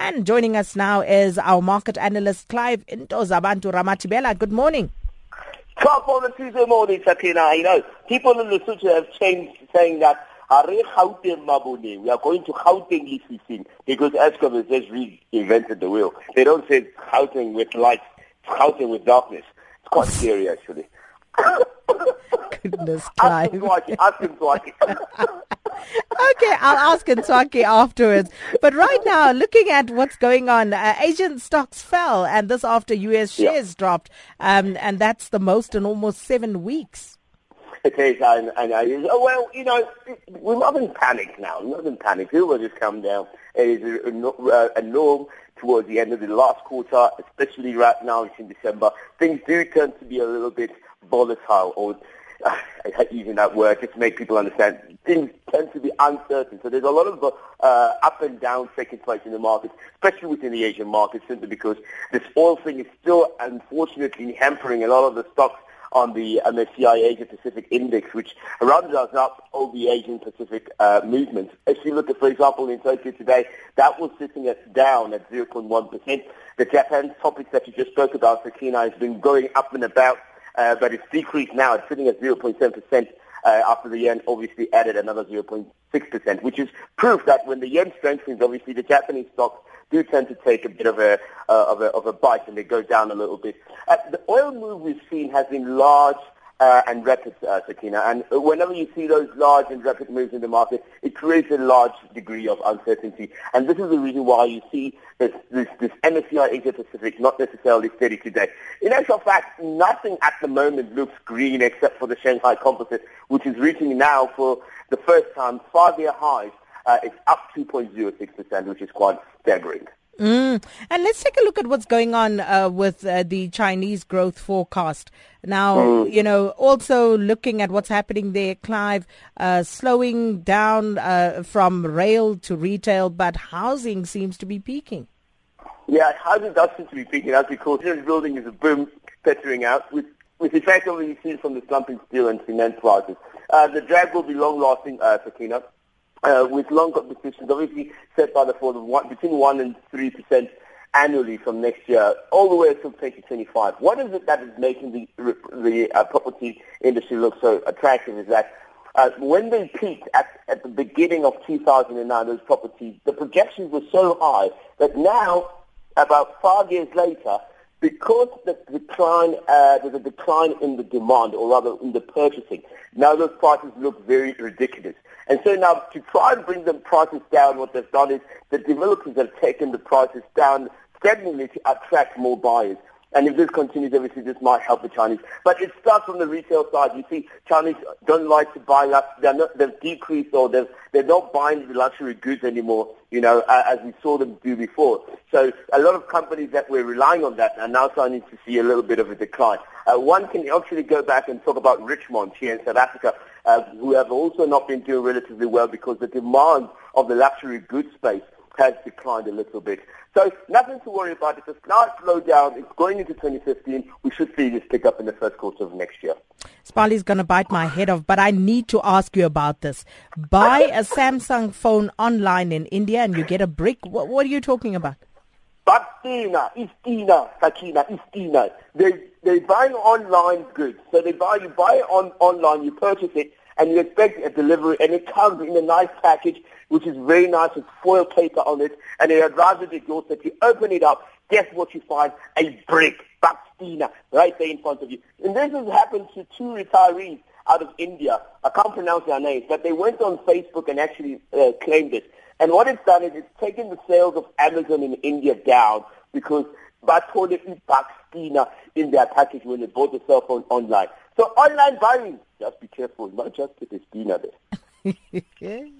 And joining us now is our market analyst, Clive Ntozabantu Ramatibela. Good morning. Top on the Tuesday morning, Sakina. You know, people in the Lesotho have changed saying that Are Gauteng Mabone? We are going to Gauteng Lisising because Eskom has just reinvented the wheel. They don't say Gauteng with light, Gauteng with darkness. It's quite scary actually. Goodness, Clive. Ask him, ask him okay, I'll ask Ntswaki afterwards. But right now, looking at what's going on, uh, Asian stocks fell, and this after U.S. shares yeah. dropped, um, and that's the most in almost seven weeks. It is, and, and I, oh, well, you know, we're not in panic now. We're not in panic. It will just come down. It is a, a norm towards the end of the last quarter, especially right now, it's in December. Things do tend to be a little bit volatile, or using that word, just to make people understand. Things tend to be uncertain. So there's a lot of uh, up and down taking place in the markets, especially within the Asian markets, simply because this oil thing is still unfortunately hampering a lot of the stocks on the MSCI Asia Pacific Index, which rounds us up all the Asian Pacific uh, movements. If you look at, for example, in Tokyo today, that was sitting at down at 0.1%. The Japan TOPIX that you just spoke about, Sakina, has been going up and about, uh, but it's decreased now. It's sitting at 0.7%. Uh, after the yen obviously added another 0.6%, which is proof that when the yen strengthens, obviously the Japanese stocks do tend to take a bit of a, uh, of a, of a bite and they go down a little bit. Uh, the oil move we've seen has been large uh, and rapid, uh, Sakina. And whenever you see those large and rapid moves in the market, it creates a large degree of uncertainty. And this is the reason why you see this, this, this MSCI Asia Pacific not necessarily steady today. In actual fact, nothing at the moment looks green except for the Shanghai Composite, which is reaching now for the first time five-year highs uh, it's up 2.06%, which is quite staggering. Mm. And let's take a look at what's going on uh, with uh, the Chinese growth forecast. Now, mm. you know, also looking at what's happening there, Clive, uh, slowing down uh, from rail to retail, but housing seems to be peaking. Yeah, housing does seem to be peaking out because building is a boom petering out, with, with effectively seen from the slumping steel and cement prices. Uh, the drag will be long-lasting, uh, Sakina uh, with long competitions, obviously set by the Ford of one, between 1 and 3 percent annually from next year, all the way until 2025. What is it that is making the, the uh, property industry look so attractive is that uh, when they peaked at, at the beginning of 2009, those properties, the projections were so high that now, about five years later, because the decline, uh, there's a decline in the demand, or rather in the purchasing, now those prices look very ridiculous. And so now to try and bring the prices down, what they've done is the developers have taken the prices down steadily to attract more buyers. And if this continues, obviously this might help the Chinese. But it starts from the retail side. You see, Chinese don't like to buy lux. They're not, they've decreased or they've, they're not buying the luxury goods anymore, you know, as we saw them do before. So a lot of companies that were relying on that are now starting to see a little bit of a decline. Uh, one can actually go back and talk about Richemont here in South Africa, uh, who have also not been doing relatively well because the demand of the luxury goods space has declined a little bit. So nothing to worry about. It's a slight slowdown. It's going into 2015. We should see this pick up in the first quarter of next year. Spali's going to bite my head off, but I need to ask you about this. Buy a Samsung phone online in India and you get a brick. What, what are you talking about? Baktina, Istina, Sakina, Istina. They they buying online goods. So they buy you buy it on online, you purchase it, and you expect a delivery, and it comes in a nice package, which is very nice with foil paper on it, and it arrives at your doorstep. You open it up, guess what you find? A brick, Bastina, right there in front of you. And this has happened to two retirees out of India. I can't pronounce their names, but they went on Facebook and actually uh, claimed it. And what it's done is it's taken the sales of Amazon in India down because bathole Bastina in their package when they bought the cell phone online. So online buying, just be careful, not just a Stina there.